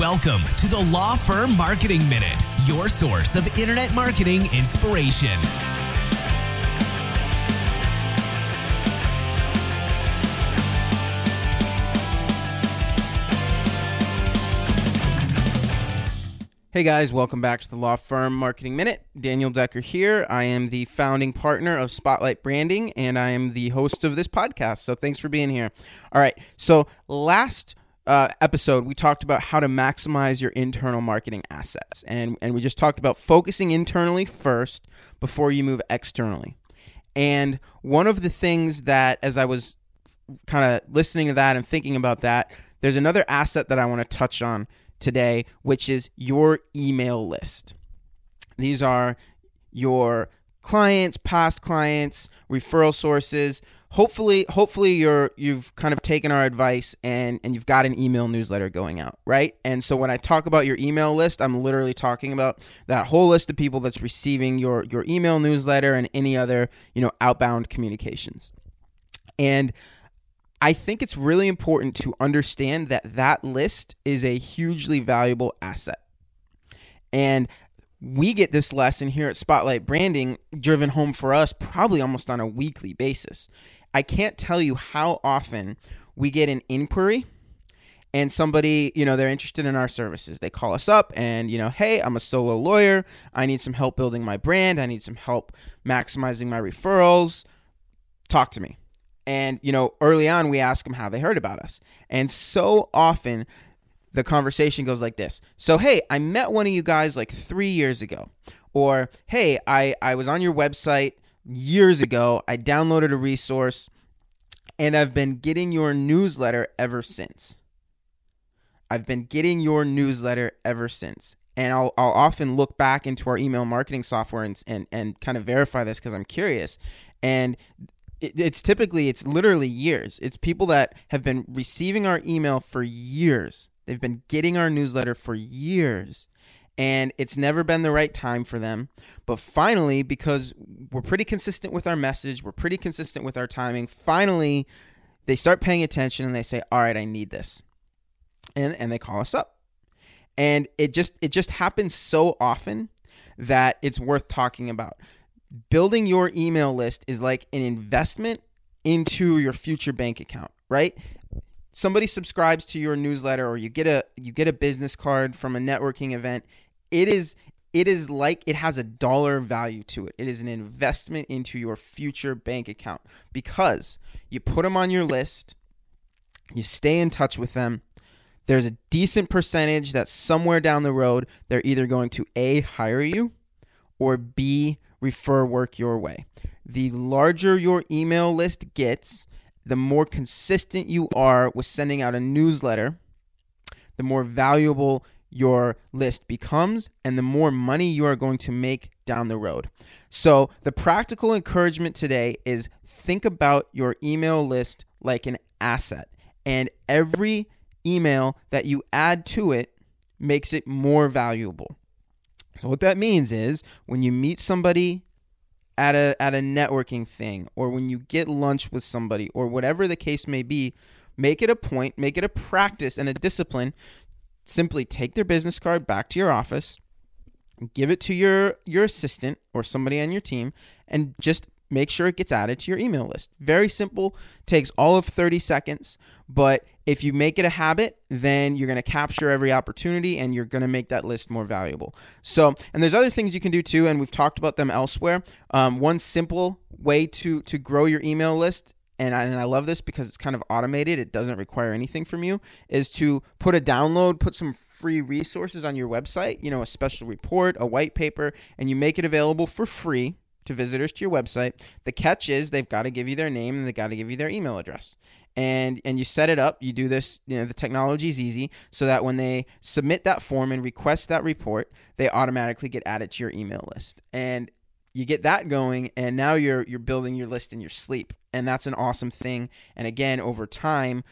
Welcome to the Law Firm Marketing Minute, your source of internet marketing inspiration. Hey guys, welcome back to the Law Firm Marketing Minute. Daniel Decker here. I am the founding partner of Spotlight Branding and I am the host of this podcast. So thanks for being here. All right. So last uh, episode, we talked about how to maximize your internal marketing assets. And, and we just talked about focusing internally first before you move externally. And one of the things that, as I was kind of listening to that and thinking about that, there's another asset that I want to touch on today, which is your email list. These are your clients, past clients, referral sources. Hopefully, hopefully you're you've kind of taken our advice and and you've got an email newsletter going out, right? And so when I talk about your email list, I'm literally talking about that whole list of people that's receiving your your email newsletter and any other, you know, outbound communications. And I think it's really important to understand that that list is a hugely valuable asset. And we get this lesson here at Spotlight Branding driven home for us probably almost on a weekly basis. I can't tell you how often we get an inquiry and somebody, you know, they're interested in our services. They call us up and, you know, hey, I'm a solo lawyer. I need some help building my brand. I need some help maximizing my referrals. Talk to me. And, you know, early on, we ask them how they heard about us. And so often, the conversation goes like this So, hey, I met one of you guys like three years ago. Or, hey, I, I was on your website years ago. I downloaded a resource and I've been getting your newsletter ever since. I've been getting your newsletter ever since. And I'll, I'll often look back into our email marketing software and, and, and kind of verify this because I'm curious. And it, it's typically it's literally years it's people that have been receiving our email for years they've been getting our newsletter for years and it's never been the right time for them. But finally because we're pretty consistent with our message we're pretty consistent with our timing finally they start paying attention and they say all right i need this. And and they call us up. And it just it just happens so often that it's worth talking about. Building your email list is like an investment into your future bank account, right? Somebody subscribes to your newsletter or you get a you get a business card from a networking event. It is it is like it has a dollar value to it. It is an investment into your future bank account because you put them on your list, you stay in touch with them. There's a decent percentage that somewhere down the road they're either going to A hire you or B refer work your way. The larger your email list gets, the more consistent you are with sending out a newsletter, the more valuable your list becomes, and the more money you are going to make down the road. So, the practical encouragement today is think about your email list like an asset, and every email that you add to it makes it more valuable. So what that means is when you meet somebody at a at a networking thing or when you get lunch with somebody or whatever the case may be, make it a point, make it a practice and a discipline. Simply take their business card back to your office, give it to your your assistant or somebody on your team and just make sure it gets added to your email list. Very simple, takes all of 30 seconds, but if you make it a habit, then you're going to capture every opportunity and you're going to make that list more valuable. So, and there's other things you can do too, and we've talked about them elsewhere. Um, one simple way to to grow your email list and I, and I love this because it's kind of automated. It doesn't require anything from you. Is to put a download, put some free resources on your website. You know, a special report, a white paper, and you make it available for free to visitors to your website. The catch is they've got to give you their name and they've got to give you their email address. And and you set it up, you do this, you know, the technology is easy so that when they submit that form and request that report, they automatically get added to your email list. And you get that going and now you're you're building your list in your sleep. And that's an awesome thing. And again, over time,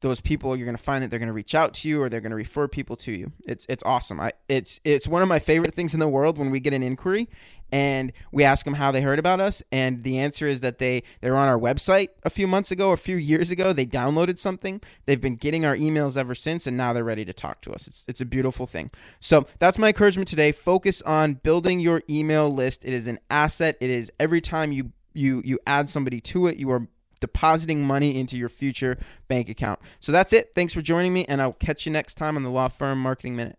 those people you're going to find that they're going to reach out to you or they're going to refer people to you. It's it's awesome. I it's it's one of my favorite things in the world when we get an inquiry and we ask them how they heard about us and the answer is that they they were on our website a few months ago a few years ago. They downloaded something. They've been getting our emails ever since and now they're ready to talk to us. It's, it's a beautiful thing. So that's my encouragement today. Focus on building your email list. It is an asset. It is every time you you you add somebody to it you are depositing money into your future bank account. So that's it. Thanks for joining me and i'll catch you next time on the law firm marketing minute